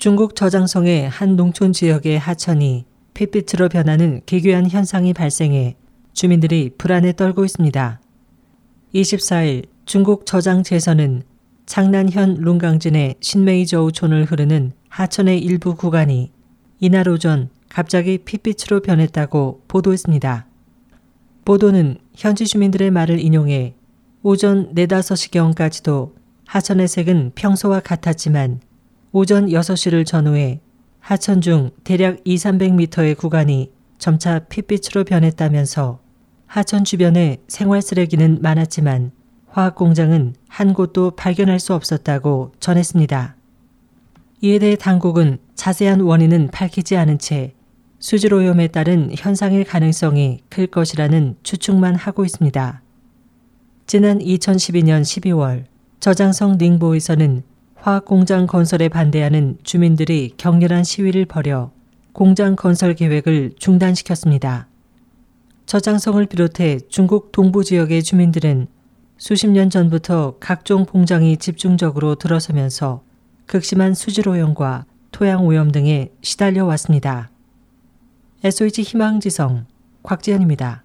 중국 저장성의 한 농촌 지역의 하천이 핏빛으로 변하는 기괴한 현상이 발생해 주민들이 불안에 떨고 있습니다. 24일 중국 저장재선은 창난현 룽강진의 신메이저우촌을 흐르는 하천의 일부 구간이 이날 오전 갑자기 핏빛으로 변했다고 보도했습니다. 보도는 현지 주민들의 말을 인용해 오전 4, 5시경까지도 하천의 색은 평소와 같았지만 오전 6시를 전후해 하천 중 대략 2, 300m의 구간이 점차 핏빛으로 변했다면서 하천 주변에 생활 쓰레기는 많았지만 화학 공장은 한 곳도 발견할 수 없었다고 전했습니다. 이에 대해 당국은 자세한 원인은 밝히지 않은 채 수질 오염에 따른 현상의 가능성이 클 것이라는 추측만 하고 있습니다. 지난 2012년 12월 저장성 닝보에서는 화학 공장 건설에 반대하는 주민들이 격렬한 시위를 벌여 공장 건설 계획을 중단시켰습니다. 저장성을 비롯해 중국 동부 지역의 주민들은 수십 년 전부터 각종 공장이 집중적으로 들어서면서 극심한 수질 오염과 토양 오염 등에 시달려 왔습니다. SOH 희망지성 곽지현입니다.